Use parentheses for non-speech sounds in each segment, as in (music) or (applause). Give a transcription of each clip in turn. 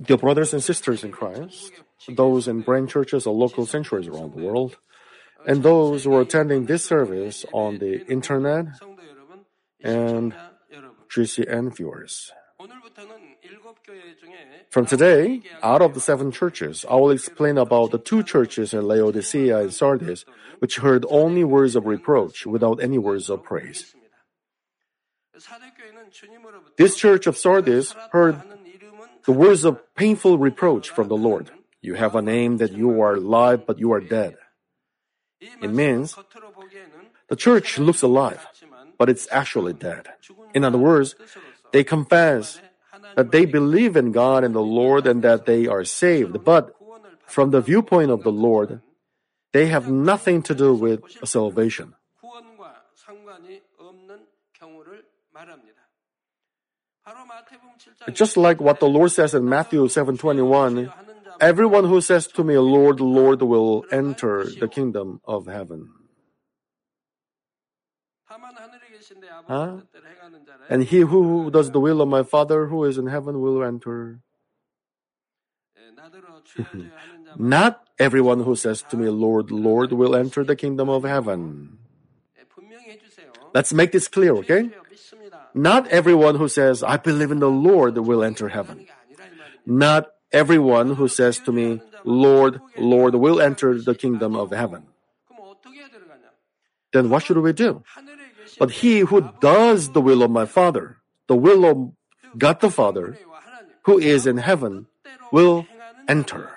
Dear brothers and sisters in Christ, those in branch churches or local sanctuaries around the world, and those who are attending this service on the internet and GCN viewers. From today, out of the seven churches, I will explain about the two churches in Laodicea and Sardis, which heard only words of reproach without any words of praise. This church of Sardis heard the words of painful reproach from the Lord. You have a name that you are alive, but you are dead. It means the church looks alive, but it's actually dead. In other words, they confess that they believe in God and the Lord and that they are saved, but from the viewpoint of the Lord, they have nothing to do with salvation. Just like what the Lord says in Matthew 7:21, everyone who says to me, "Lord, Lord," will enter the kingdom of heaven. Huh? And he who does the will of my Father who is in heaven will enter. (laughs) Not everyone who says to me, Lord, Lord, will enter the kingdom of heaven. Let's make this clear, okay? Not everyone who says, I believe in the Lord will enter heaven. Not everyone who says to me, Lord, Lord will enter the kingdom of heaven. Then what should we do? But he who does the will of my Father, the will of God the Father, who is in heaven, will enter.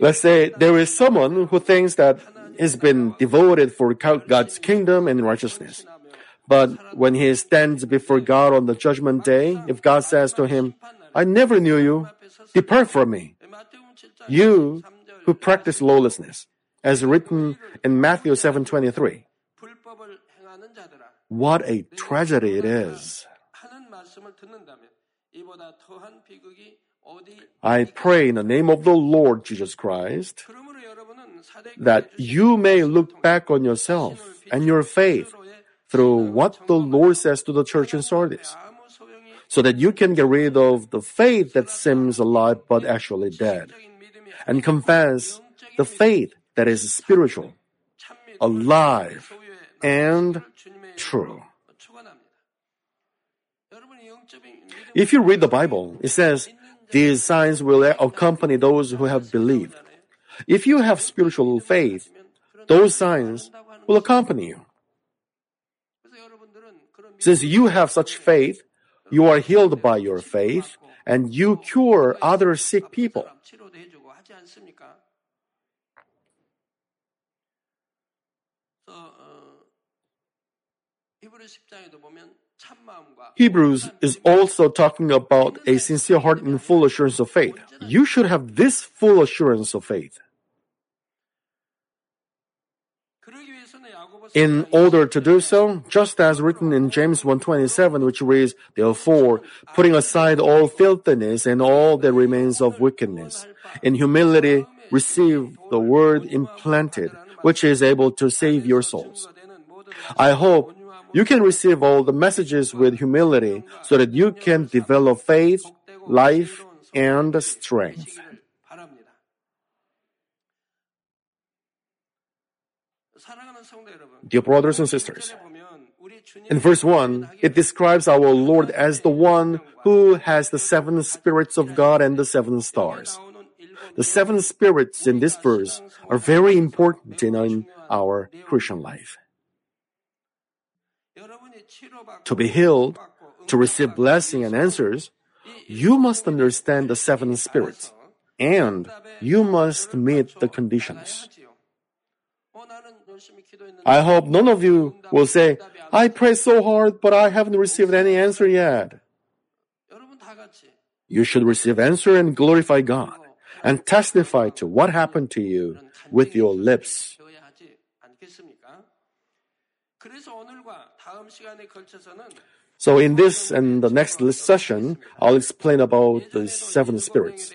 Let's say there is someone who thinks that he's been devoted for God's kingdom and righteousness. But when he stands before God on the judgment day, if God says to him, I never knew you, depart from me. You who practice lawlessness, as written in Matthew 7:23. What a tragedy it is. I pray in the name of the Lord Jesus Christ that you may look back on yourself and your faith through what the Lord says to the church in Sardis, so that you can get rid of the faith that seems alive but actually dead, and confess the faith that is spiritual, alive, and true. If you read the Bible, it says, these signs will accompany those who have believed. If you have spiritual faith, those signs will accompany you. Since you have such faith, you are healed by your faith and you cure other sick people. Hebrews is also talking about a sincere heart and full assurance of faith. You should have this full assurance of faith. In order to do so, just as written in James 1:27 which reads, therefore, putting aside all filthiness and all that remains of wickedness, in humility receive the word implanted, which is able to save your souls. I hope you can receive all the messages with humility so that you can develop faith, life, and strength. Dear brothers and sisters, in verse 1, it describes our Lord as the one who has the seven spirits of God and the seven stars. The seven spirits in this verse are very important in our Christian life. To be healed, to receive blessing and answers, you must understand the seven spirits and you must meet the conditions. I hope none of you will say, I pray so hard, but I haven't received any answer yet. You should receive answer and glorify God and testify to what happened to you with your lips. So in this and the next session, I'll explain about the seven spirits.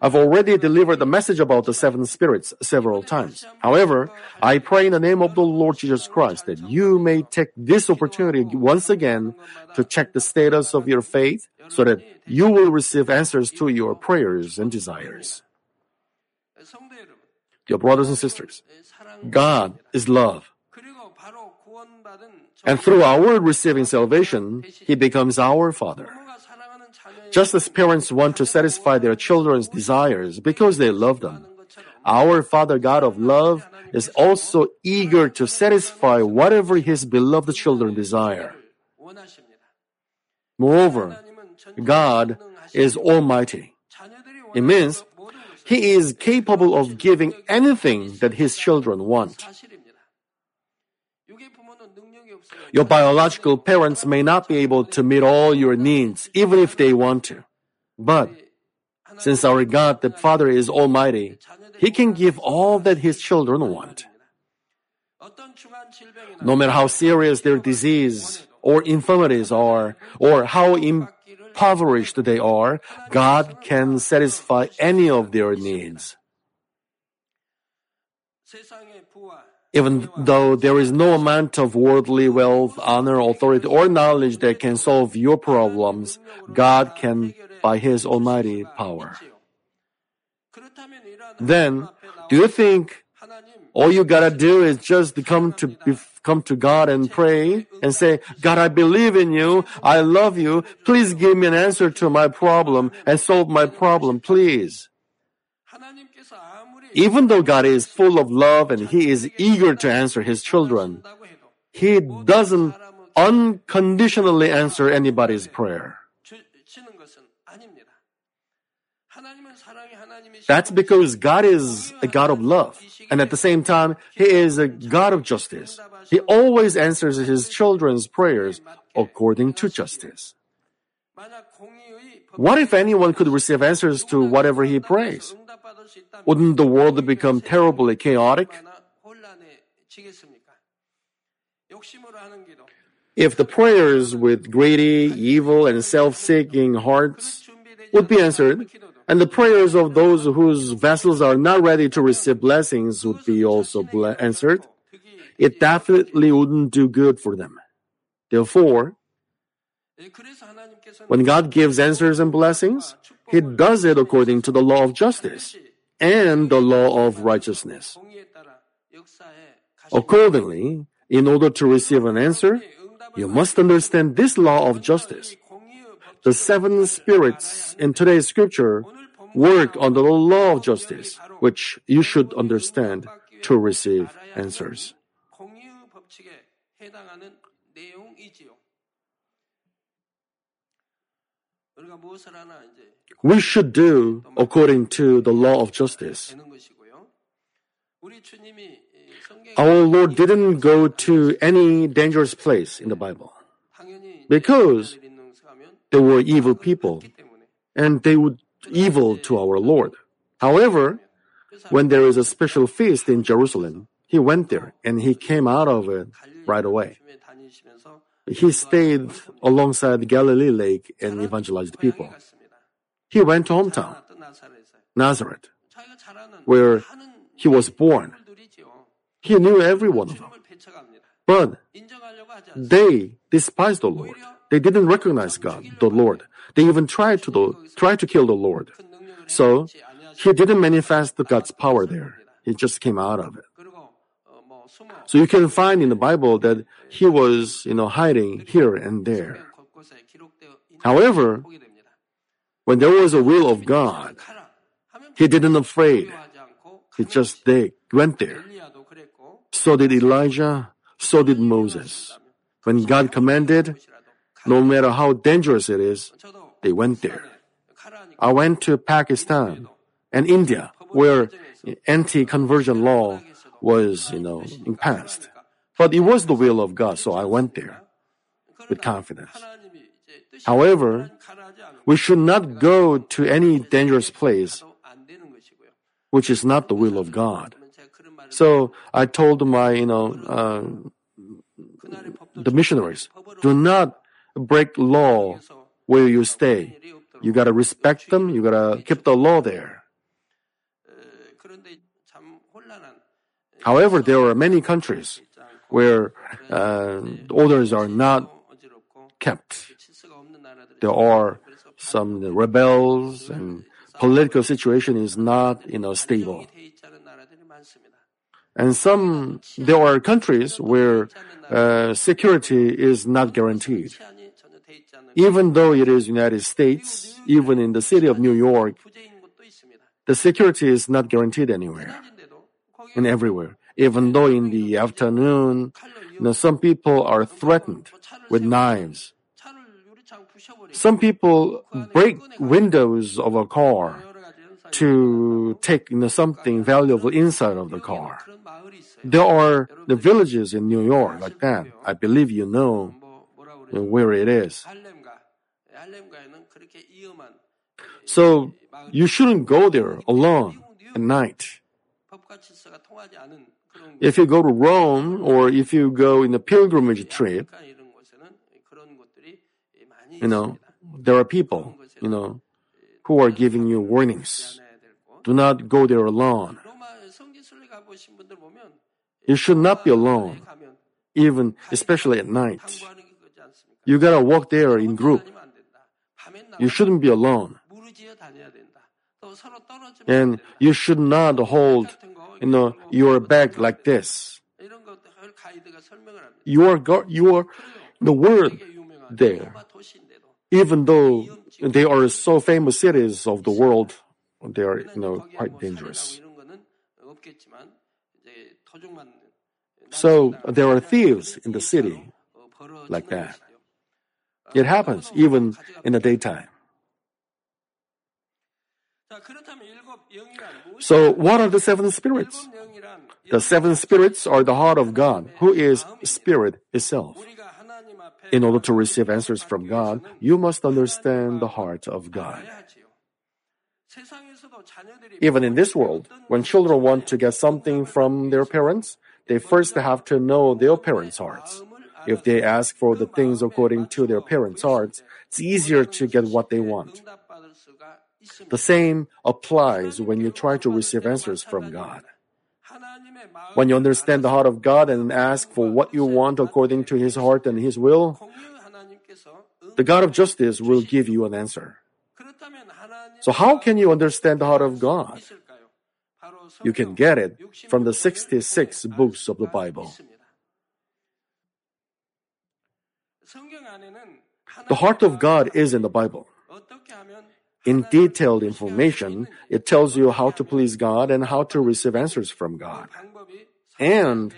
I've already delivered the message about the seven spirits several times. However, I pray in the name of the Lord Jesus Christ that you may take this opportunity once again to check the status of your faith so that you will receive answers to your prayers and desires. Your brothers and sisters, God is love. And through our receiving salvation, He becomes our Father. Just as parents want to satisfy their children's desires because they love them, our Father God of love is also eager to satisfy whatever His beloved children desire. Moreover, God is Almighty. It means He is capable of giving anything that His children want. Your biological parents may not be able to meet all your needs, even if they want to. But since our God the Father is Almighty, He can give all that His children want. No matter how serious their disease or infirmities are, or how impoverished they are, God can satisfy any of their needs. even though there is no amount of worldly wealth, honor, authority, or knowledge that can solve your problems, God can by His almighty power. Then, do you think all you gotta do is just come to come to God and pray and say, God, I believe in you. I love you. Please give me an answer to my problem and solve my problem, please. Even though God is full of love and He is eager to answer His children, He doesn't unconditionally answer anybody's prayer. That's because God is a God of love. And at the same time, He is a God of justice. He always answers His children's prayers according to justice. What if anyone could receive answers to whatever he prays? Wouldn't the world become terribly chaotic? If the prayers with greedy, evil, and self-seeking hearts would be answered, and the prayers of those whose vessels are not ready to receive blessings would be also ble- answered, it definitely wouldn't do good for them. Therefore, when God gives answers and blessings, He does it according to the law of justice and the law of righteousness. Accordingly, in order to receive an answer, you must understand this law of justice. The seven spirits in today's scripture work under the law of justice, which you should understand to receive answers we should do according to the law of justice. Our Lord didn't go to any dangerous place in the Bible because there were evil people and they would evil to our Lord. However, when there is a special feast in Jerusalem, he went there and he came out of it right away. He stayed alongside Galilee Lake and evangelized people. He went to hometown, Nazareth, where he was born. He knew every one of them. But they despised the Lord. They didn't recognize God, the Lord. They even tried to, the, tried to kill the Lord. So he didn't manifest God's power there. He just came out of it. So you can find in the Bible that he was, you know, hiding here and there. However, when there was a will of God, he didn't afraid. He just they went there. So did Elijah. So did Moses. When God commanded, no matter how dangerous it is, they went there. I went to Pakistan and India where anti-conversion law was, you know, passed. But it was the will of God, so I went there with confidence. However, we should not go to any dangerous place, which is not the will of God. So I told my, you know, uh, the missionaries, do not break law where you stay. You gotta respect them. You gotta keep the law there. However, there are many countries where uh, orders are not kept there are some rebels and political situation is not, you know, stable. And some, there are countries where uh, security is not guaranteed. Even though it is United States, even in the city of New York, the security is not guaranteed anywhere and everywhere. Even though in the afternoon, you know, some people are threatened with knives some people break windows of a car to take you know, something valuable inside of the car. There are the villages in New York like that. I believe you know where it is. So you shouldn't go there alone at night. If you go to Rome or if you go in a pilgrimage trip, you know, there are people, you know, who are giving you warnings. Do not go there alone. You should not be alone, even especially at night. You gotta walk there in group. You shouldn't be alone. And you should not hold, you know, your bag like this. Your, your, the word there even though they are so famous cities of the world, they are you know quite dangerous. So there are thieves in the city like that. It happens even in the daytime. So, what are the seven spirits? The seven spirits are the heart of God, who is spirit itself. In order to receive answers from God, you must understand the heart of God. Even in this world, when children want to get something from their parents, they first have to know their parents' hearts. If they ask for the things according to their parents' hearts, it's easier to get what they want. The same applies when you try to receive answers from God. When you understand the heart of God and ask for what you want according to His heart and His will, the God of justice will give you an answer. So, how can you understand the heart of God? You can get it from the 66 books of the Bible. The heart of God is in the Bible in detailed information, it tells you how to please God and how to receive answers from God. And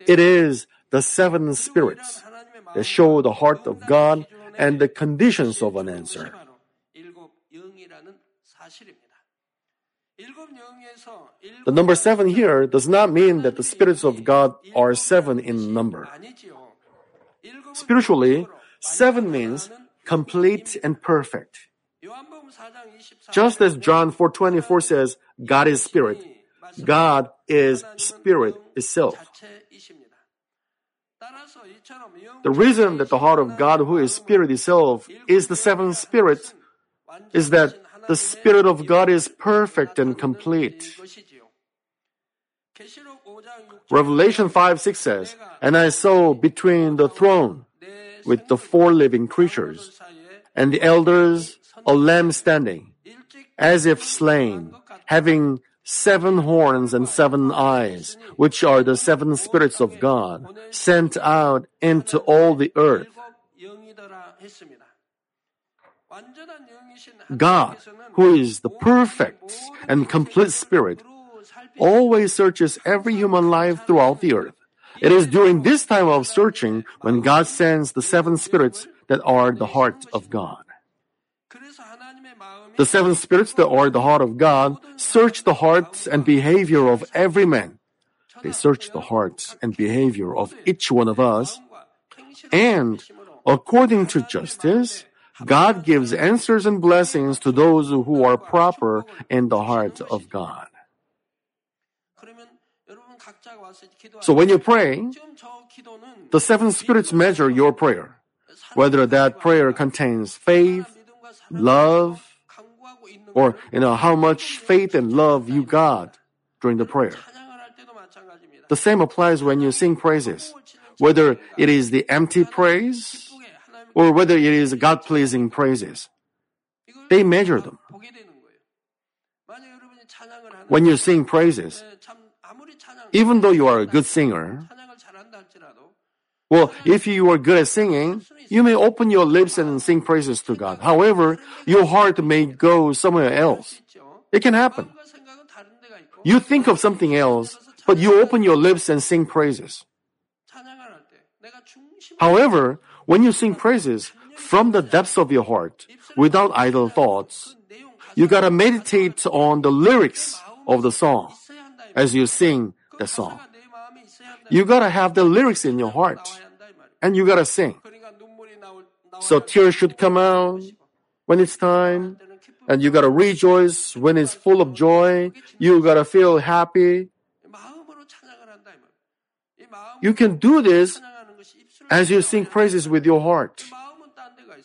it is the seven spirits that show the heart of God and the conditions of an answer. The number seven here does not mean that the spirits of God are seven in number. Spiritually, seven means complete and perfect. Just as John 4:24 says, God is spirit. God is spirit itself. The reason that the heart of God, who is spirit itself, is the seven spirits, is that the spirit of God is perfect and complete. Revelation 5 6 says, And I saw between the throne with the four living creatures and the elders a lamb standing, as if slain, having seven horns and seven eyes, which are the seven spirits of God, sent out into all the earth. God, who is the perfect and complete spirit, always searches every human life throughout the earth. It is during this time of searching when God sends the seven spirits that are the heart of God. The seven spirits that are the heart of God search the hearts and behavior of every man. They search the hearts and behavior of each one of us. And according to justice, God gives answers and blessings to those who are proper in the heart of God. So when you pray, the seven spirits measure your prayer, whether that prayer contains faith, love, or you know how much faith and love you got during the prayer. The same applies when you sing praises, whether it is the empty praise or whether it is God pleasing praises. They measure them. When you sing praises, even though you are a good singer, well, if you are good at singing, you may open your lips and sing praises to God. However, your heart may go somewhere else. It can happen. You think of something else, but you open your lips and sing praises. However, when you sing praises from the depths of your heart, without idle thoughts, you gotta meditate on the lyrics of the song as you sing the song. You gotta have the lyrics in your heart and you gotta sing. So tears should come out when it's time and you gotta rejoice when it's full of joy. You gotta feel happy. You can do this as you sing praises with your heart.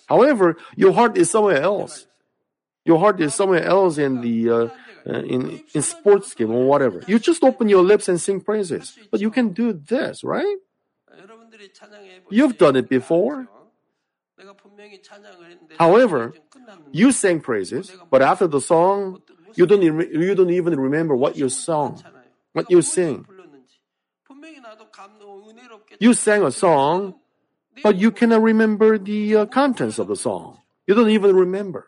However, your heart is somewhere else. Your heart is somewhere else in the uh, uh, in, in sports game or whatever. You just open your lips and sing praises. But you can do this, right? You've done it before. However, you sang praises, but after the song, you don't, you don't even remember what you sang, what you sing. You sang a song, but you cannot remember the uh, contents of the song. You don't even remember.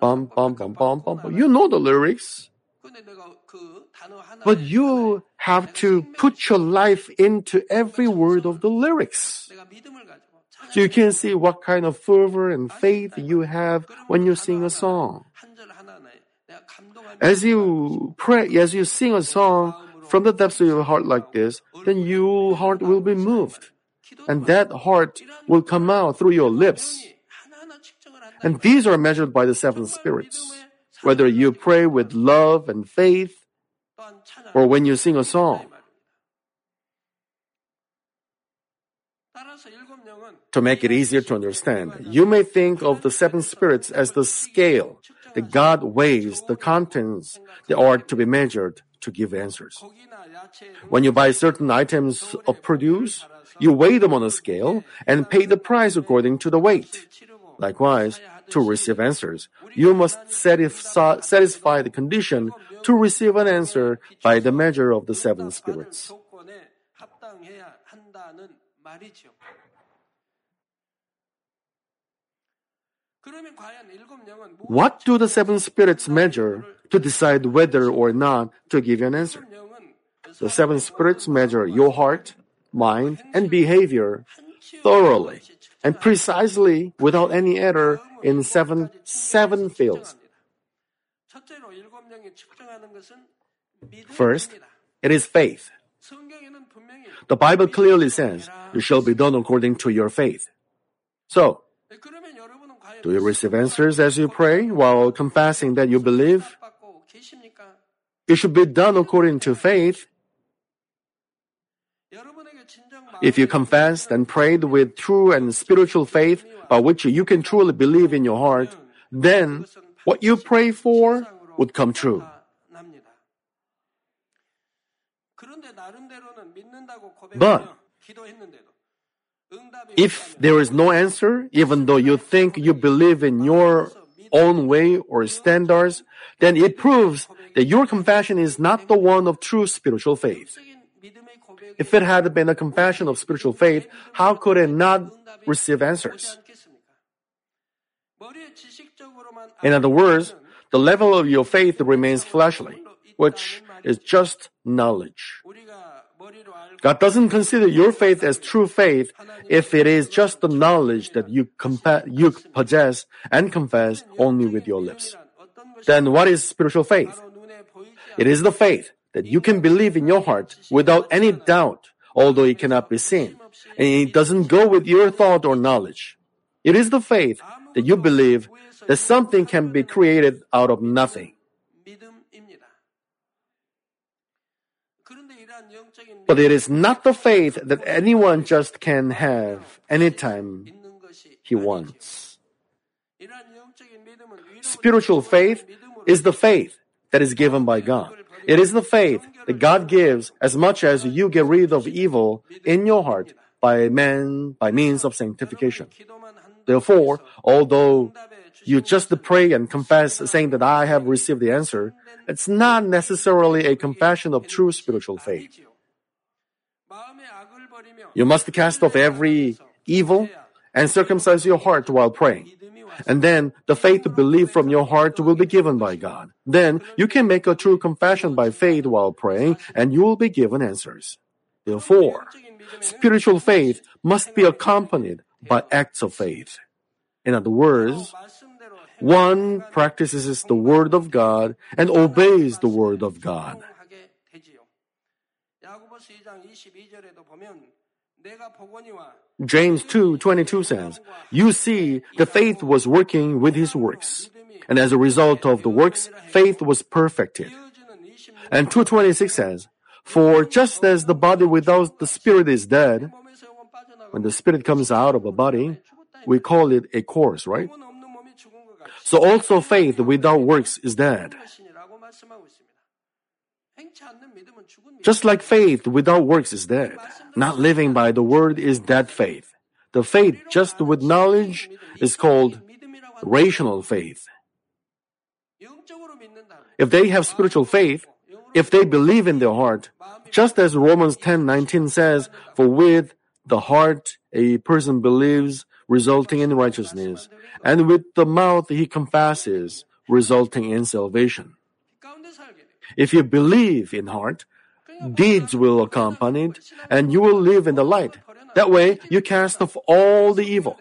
Bum, bum, bum, bum, bum, bum. You know the lyrics. But you have to put your life into every word of the lyrics. So you can see what kind of fervor and faith you have when you sing a song. As you pray, as you sing a song from the depths of your heart like this, then your heart will be moved. And that heart will come out through your lips. And these are measured by the seven spirits. Whether you pray with love and faith, or when you sing a song. To make it easier to understand, you may think of the seven spirits as the scale that God weighs the contents that are to be measured to give answers. When you buy certain items of produce, you weigh them on a scale and pay the price according to the weight. Likewise, to receive answers, you must satisfy the condition to receive an answer by the measure of the seven spirits. What do the seven spirits measure to decide whether or not to give you an answer? The seven spirits measure your heart, mind, and behavior thoroughly and precisely without any error in seven, seven fields. First, it is faith. The Bible clearly says, It shall be done according to your faith. So, do you receive answers as you pray while confessing that you believe? It should be done according to faith If you confessed and prayed with true and spiritual faith by which you can truly believe in your heart, then what you pray for would come true. But if there is no answer, even though you think you believe in your own way or standards, then it proves that your confession is not the one of true spiritual faith. If it had been a confession of spiritual faith, how could it not receive answers? In other words, the level of your faith remains fleshly, which is just knowledge. God doesn't consider your faith as true faith if it is just the knowledge that you, compa- you possess and confess only with your lips. Then what is spiritual faith? It is the faith that you can believe in your heart without any doubt, although it cannot be seen, and it doesn't go with your thought or knowledge. It is the faith that you believe that something can be created out of nothing. But it is not the faith that anyone just can have anytime he wants. Spiritual faith is the faith that is given by God. It is the faith that God gives as much as you get rid of evil in your heart by men by means of sanctification. Therefore, although you just pray and confess saying that I have received the answer, it's not necessarily a confession of true spiritual faith. You must cast off every evil and circumcise your heart while praying. 믿음이 와 And then the faith to believe from your heart will be given by God. Then you can make a true confession by faith while praying and you will be given answers. Therefore, spiritual faith must be accompanied by acts of faith. In other words, 말씀대로 one practices the word of God and obeys the word of God. 행동하게 되지요. 야고보스 2장 22절에도 보면 내가 복원이와 James 2:22 says, "You see, the faith was working with his works, and as a result of the works, faith was perfected." And 2:26 says, "For just as the body without the spirit is dead, when the spirit comes out of a body, we call it a corpse, right? So also faith without works is dead." Just like faith without works is dead. Not living by the word is dead faith. The faith just with knowledge is called rational faith. If they have spiritual faith, if they believe in their heart, just as Romans 10:19 says, for with the heart a person believes resulting in righteousness, and with the mouth he confesses resulting in salvation. If you believe in heart, deeds will accompany it, and you will live in the light. That way, you cast off all the evil.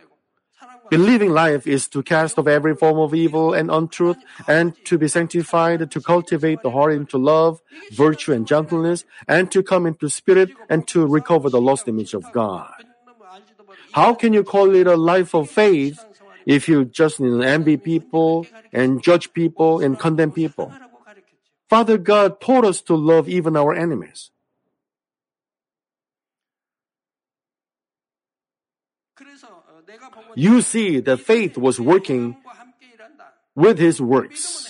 Believing life is to cast off every form of evil and untruth, and to be sanctified, to cultivate the heart into love, virtue, and gentleness, and to come into spirit, and to recover the lost image of God. How can you call it a life of faith if you just envy people, and judge people, and condemn people? Father God taught us to love even our enemies. You see that faith was working with his works.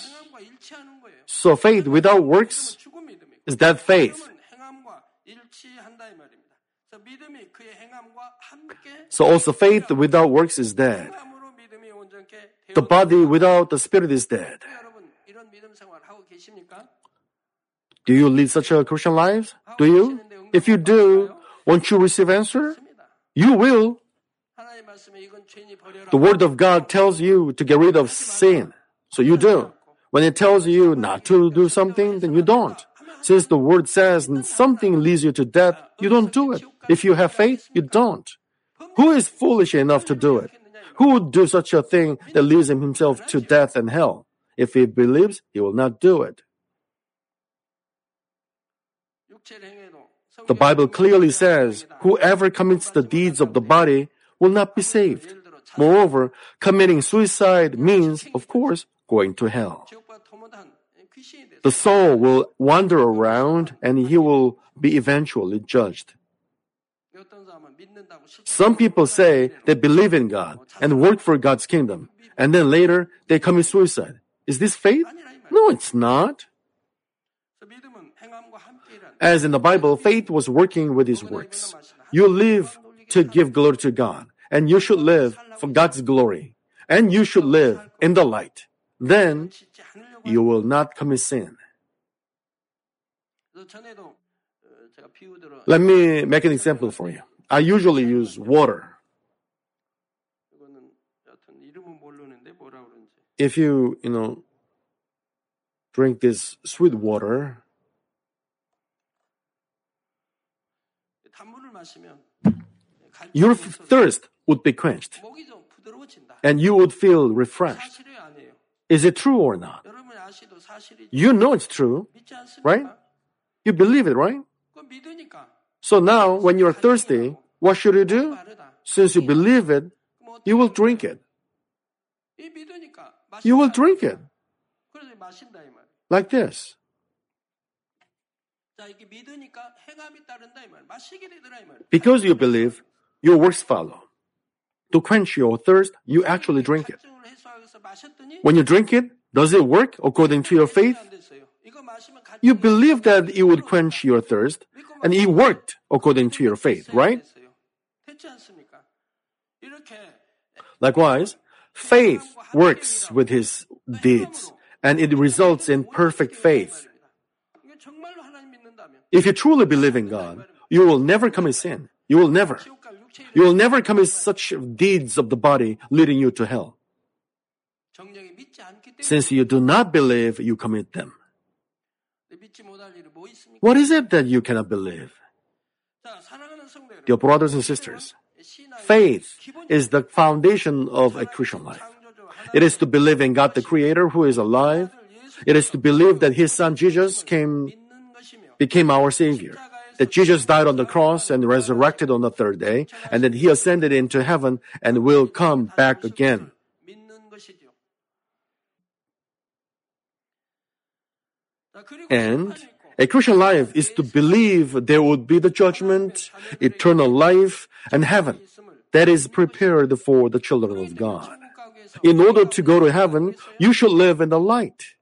So faith without works is dead faith. So also faith without works is dead. The body without the spirit is dead. Do you lead such a Christian life? Do you? If you do, won't you receive answer? You will. The word of God tells you to get rid of sin. So you do. When it tells you not to do something, then you don't. Since the word says something leads you to death, you don't do it. If you have faith, you don't. Who is foolish enough to do it? Who would do such a thing that leads him himself to death and hell? If he believes, he will not do it. The Bible clearly says, whoever commits the deeds of the body will not be saved. Moreover, committing suicide means, of course, going to hell. The soul will wander around and he will be eventually judged. Some people say they believe in God and work for God's kingdom, and then later they commit suicide. Is this faith? No, it's not. As in the Bible, faith was working with his works. You live to give glory to God, and you should live for God's glory, and you should live in the light. Then you will not commit sin. Let me make an example for you. I usually use water. If you, you know, drink this sweet water, your thirst would be quenched and you would feel refreshed. Is it true or not? You know it's true, right? You believe it, right? So now, when you're thirsty, what should you do? Since you believe it, you will drink it. You will drink it. Like this. Because you believe, your works follow. To quench your thirst, you actually drink it. When you drink it, does it work according to your faith? You believe that it would quench your thirst, and it worked according to your faith, right? Likewise, faith works with his deeds, and it results in perfect faith. If you truly believe in God, you will never commit sin. You will never. You will never commit such deeds of the body leading you to hell. Since you do not believe, you commit them. What is it that you cannot believe? Dear brothers and sisters, faith is the foundation of a Christian life. It is to believe in God the Creator who is alive. It is to believe that His Son Jesus came became our Savior. That Jesus died on the cross and resurrected on the third day, and that He ascended into heaven and will come back again. And a Christian life is to believe there would be the judgment, eternal life, and heaven that is prepared for the children of God. In order to go to heaven, you should live in the light.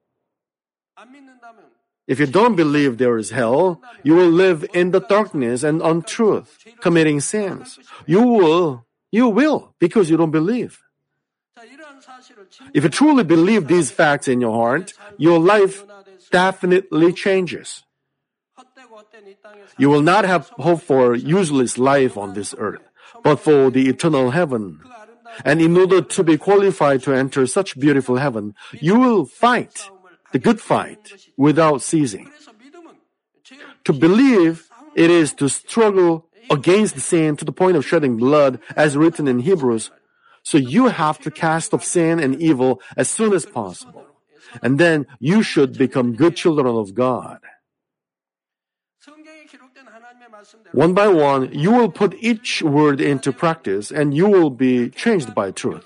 If you don't believe there is hell, you will live in the darkness and untruth, committing sins. You will, you will, because you don't believe. If you truly believe these facts in your heart, your life definitely changes. You will not have hope for useless life on this earth, but for the eternal heaven. And in order to be qualified to enter such beautiful heaven, you will fight the good fight without ceasing. To believe it is to struggle against sin to the point of shedding blood as written in Hebrews. So you have to cast off sin and evil as soon as possible. And then you should become good children of God. One by one, you will put each word into practice and you will be changed by truth.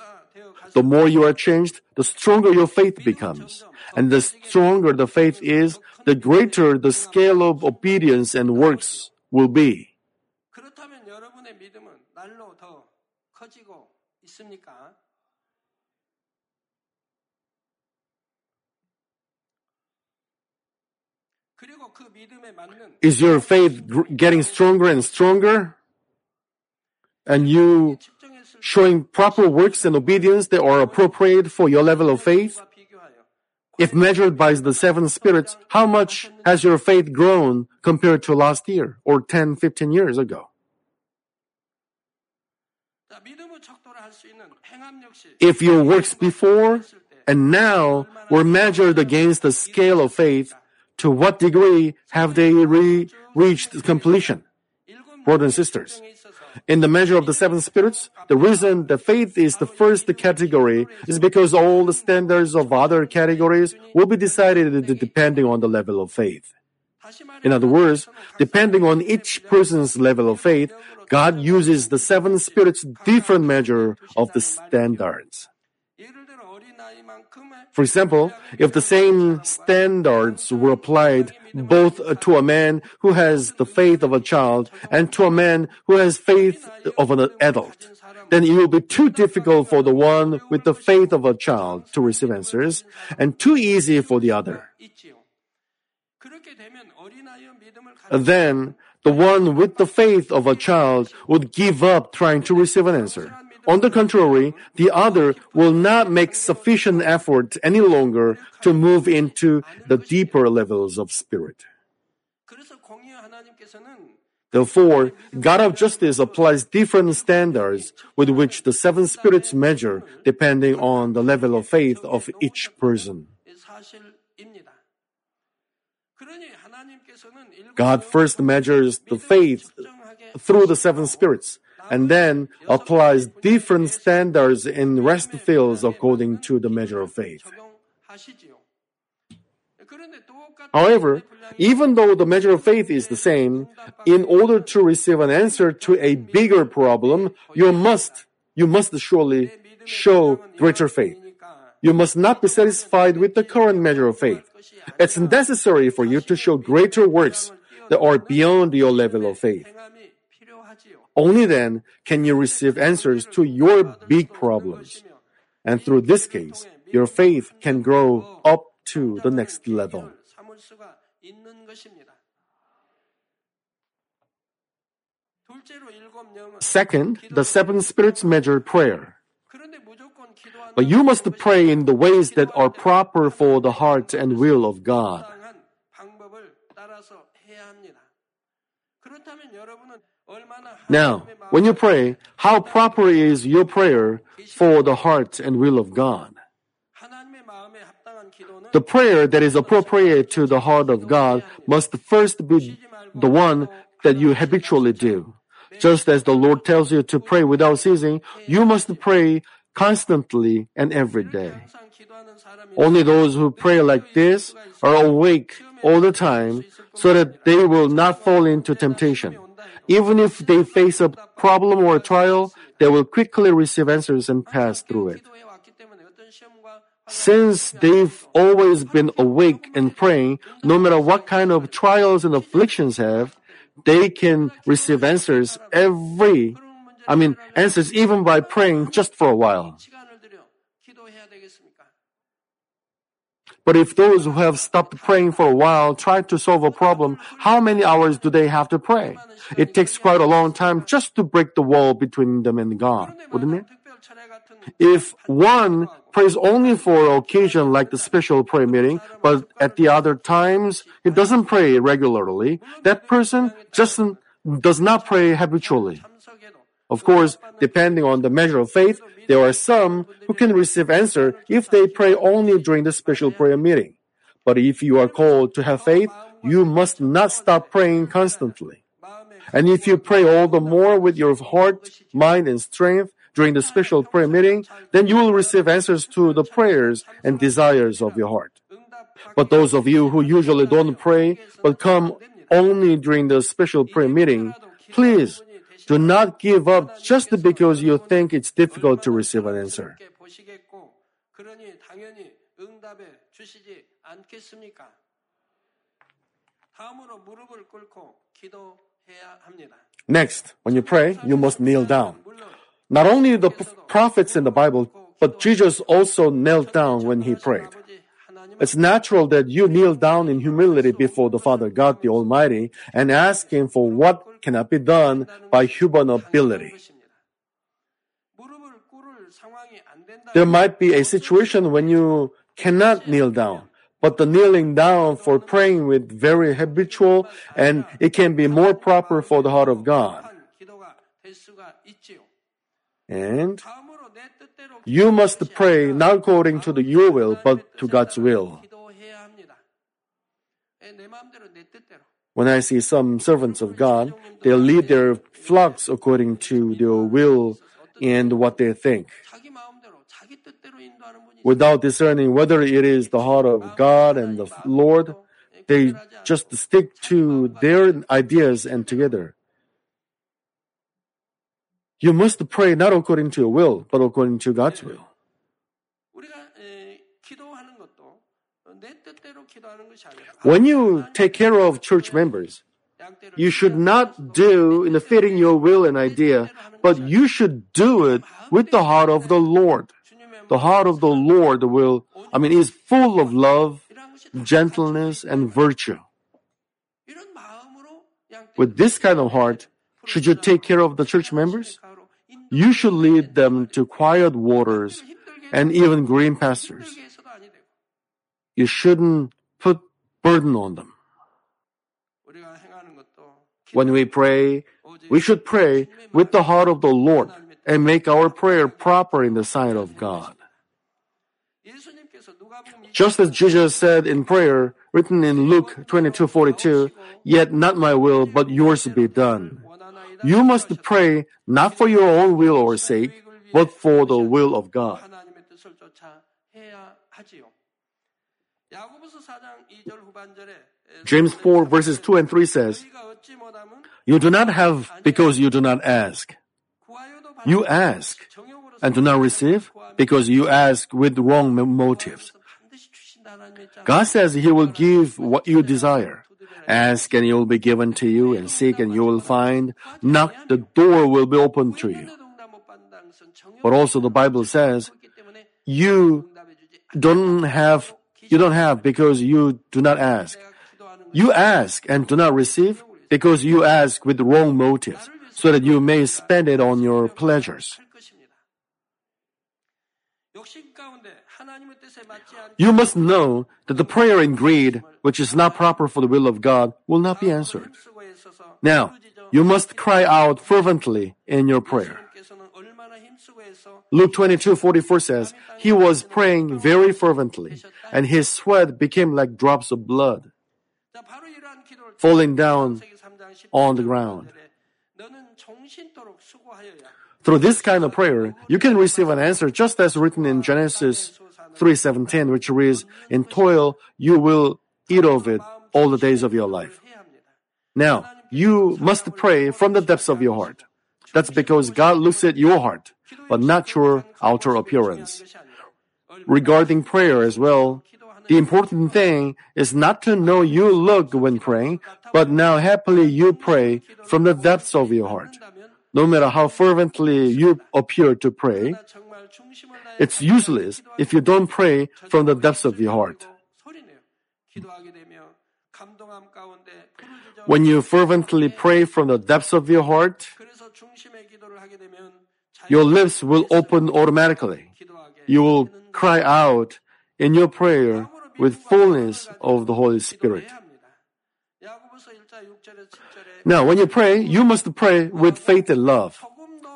The more you are changed, the stronger your faith becomes. And the stronger the faith is, the greater the scale of obedience and works will be. Is your faith getting stronger and stronger? And you showing proper works and obedience that are appropriate for your level of faith? If measured by the seven spirits, how much has your faith grown compared to last year or 10, 15 years ago? If your works before and now were measured against the scale of faith, to what degree have they re- reached completion? Brothers and sisters, in the measure of the seven spirits, the reason that faith is the first category is because all the standards of other categories will be decided depending on the level of faith. In other words, depending on each person's level of faith, God uses the seven spirits different measure of the standards. For example, if the same standards were applied both to a man who has the faith of a child and to a man who has faith of an adult, then it will be too difficult for the one with the faith of a child to receive answers and too easy for the other. Then the one with the faith of a child would give up trying to receive an answer. On the contrary, the other will not make sufficient effort any longer to move into the deeper levels of spirit. Therefore, God of justice applies different standards with which the seven spirits measure depending on the level of faith of each person. God first measures the faith through the seven spirits and then applies different standards in rest fields according to the measure of faith. However, even though the measure of faith is the same, in order to receive an answer to a bigger problem, you must, you must surely show greater faith. You must not be satisfied with the current measure of faith. It's necessary for you to show greater works that are beyond your level of faith. Only then can you receive answers to your big problems. And through this case, your faith can grow up to the next level. Second, the seven spirits measure prayer. But you must pray in the ways that are proper for the heart and will of God. Now, when you pray, how proper is your prayer for the heart and will of God? The prayer that is appropriate to the heart of God must first be the one that you habitually do. Just as the Lord tells you to pray without ceasing, you must pray constantly and every day. Only those who pray like this are awake all the time so that they will not fall into temptation. Even if they face a problem or a trial, they will quickly receive answers and pass through it. Since they've always been awake and praying, no matter what kind of trials and afflictions have, they can receive answers every, I mean, answers even by praying just for a while. But if those who have stopped praying for a while try to solve a problem, how many hours do they have to pray? It takes quite a long time just to break the wall between them and God, wouldn't it? If one prays only for occasion like the special prayer meeting, but at the other times he doesn't pray regularly, that person just does not pray habitually. Of course, depending on the measure of faith, there are some who can receive answer if they pray only during the special prayer meeting. But if you are called to have faith, you must not stop praying constantly. And if you pray all the more with your heart, mind, and strength during the special prayer meeting, then you will receive answers to the prayers and desires of your heart. But those of you who usually don't pray but come only during the special prayer meeting, please do not give up just because you think it's difficult to receive an answer. Next, when you pray, you must kneel down. Not only the prophets in the Bible, but Jesus also knelt down when he prayed. It's natural that you kneel down in humility before the Father God the Almighty and ask Him for what cannot be done by human ability. There might be a situation when you cannot kneel down, but the kneeling down for praying with very habitual and it can be more proper for the heart of God. And you must pray not according to the your will, but to God's will. When I see some servants of God, they lead their flocks according to their will and what they think. Without discerning whether it is the heart of God and the Lord, they just stick to their ideas and together. You must pray not according to your will, but according to God's will. When you take care of church members, you should not do in the fitting your will and idea, but you should do it with the heart of the Lord. The heart of the Lord will, I mean, is full of love, gentleness, and virtue. With this kind of heart, should you take care of the church members? You should lead them to quiet waters and even green pastures. You shouldn't burden on them. When we pray, we should pray with the heart of the Lord and make our prayer proper in the sight of God. Just as Jesus said in prayer, written in Luke 22:42, "Yet not my will, but yours be done." You must pray not for your own will or sake, but for the will of God. James 4 verses 2 and 3 says, You do not have because you do not ask. You ask and do not receive because you ask with wrong motives. God says He will give what you desire. Ask and it will be given to you, and seek and you will find. Knock, the door will be opened to you. But also the Bible says, you don't have you don't have because you do not ask. You ask and do not receive because you ask with wrong motives so that you may spend it on your pleasures. You must know that the prayer in greed, which is not proper for the will of God, will not be answered. Now, you must cry out fervently in your prayer. Luke 22 44 says, He was praying very fervently, and his sweat became like drops of blood falling down on the ground. Through this kind of prayer, you can receive an answer just as written in Genesis 3:17 which reads in toil you will eat of it all the days of your life. Now, you must pray from the depths of your heart. That's because God looks at your heart, but not your outer appearance. Regarding prayer as well, the important thing is not to know you look when praying, but now happily you pray from the depths of your heart. No matter how fervently you appear to pray, it's useless if you don't pray from the depths of your heart. When you fervently pray from the depths of your heart, your lips will open automatically. You will cry out in your prayer with fullness of the Holy Spirit. Now, when you pray, you must pray with faith and love.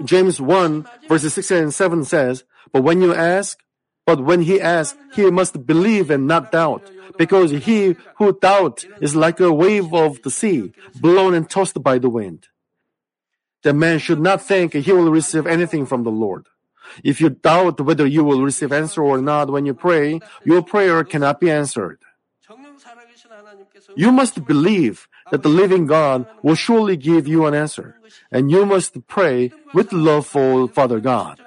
James 1 verses 6 and 7 says, But when you ask, but when he asks, he must believe and not doubt, because he who doubts is like a wave of the sea, blown and tossed by the wind that man should not think he will receive anything from the Lord. If you doubt whether you will receive answer or not when you pray, your prayer cannot be answered. You must believe that the living God will surely give you an answer, and you must pray with love for Father God.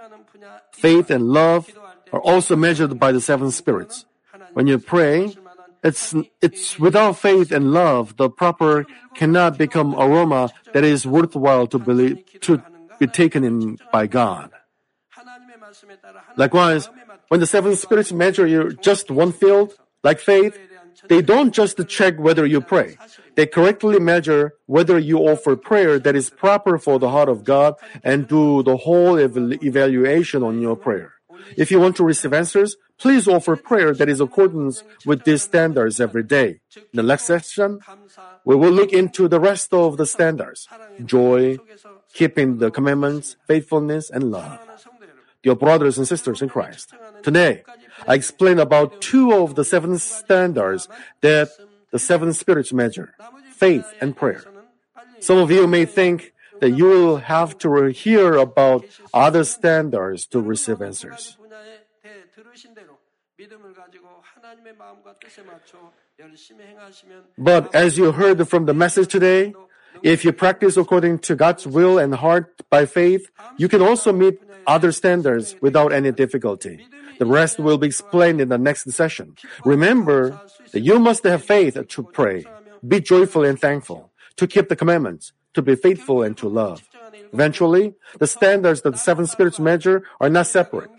Faith and love are also measured by the seven spirits. When you pray, it's, it's without faith and love, the proper cannot become aroma that is worthwhile to, believe, to be taken in by God. Likewise, when the seven spirits measure you just one field, like faith, they don't just check whether you pray. They correctly measure whether you offer prayer that is proper for the heart of God and do the whole evaluation on your prayer. If you want to receive answers, please offer prayer that is accordance with these standards every day. In the next session, we will look into the rest of the standards, joy, keeping the commandments, faithfulness, and love. Dear brothers and sisters in Christ, today I explain about two of the seven standards that the seven spirits measure, faith and prayer. Some of you may think that you will have to hear about other standards to receive answers. 분야에 대해 들으신 대로 믿음을 가지고 하나님의 마음과 뜻에 맞춰 열심히 행하시면 But as you heard from the message today, if you practice according to God's will and heart by faith, you can also meet other standards without any difficulty. The rest will be explained in the next session. Remember that you must have faith to pray, be joyful and thankful, to keep the commandments, to be faithful and to love. Eventually, the standards that the seven spirits measure are not separate,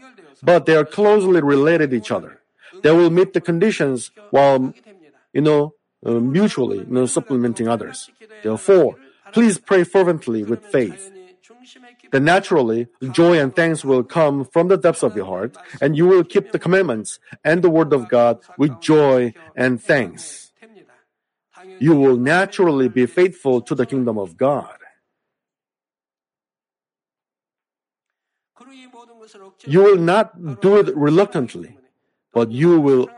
but they are closely related to each other. They will meet the conditions while, you know, uh, mutually you know, supplementing others. Therefore, please pray fervently with faith. Then naturally, joy and thanks will come from the depths of your heart, and you will keep the commandments and the word of God with joy and thanks. You will naturally be faithful to the kingdom of God. You will not do it reluctantly, but you will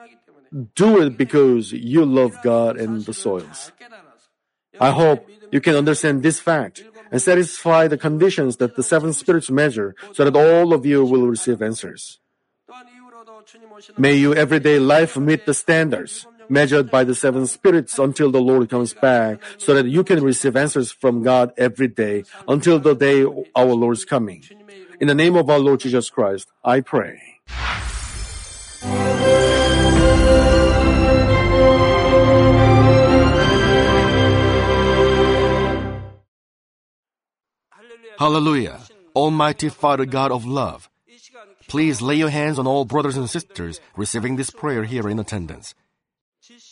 do it because you love God and the soils. I hope you can understand this fact and satisfy the conditions that the seven spirits measure so that all of you will receive answers. May your everyday life meet the standards measured by the seven spirits until the Lord comes back so that you can receive answers from God every day until the day our Lord's coming. In the name of our Lord Jesus Christ, I pray. Hallelujah. Almighty Father God of love, please lay your hands on all brothers and sisters receiving this prayer here in attendance.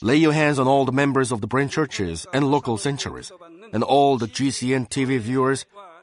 Lay your hands on all the members of the branch churches and local centuries, and all the GCN TV viewers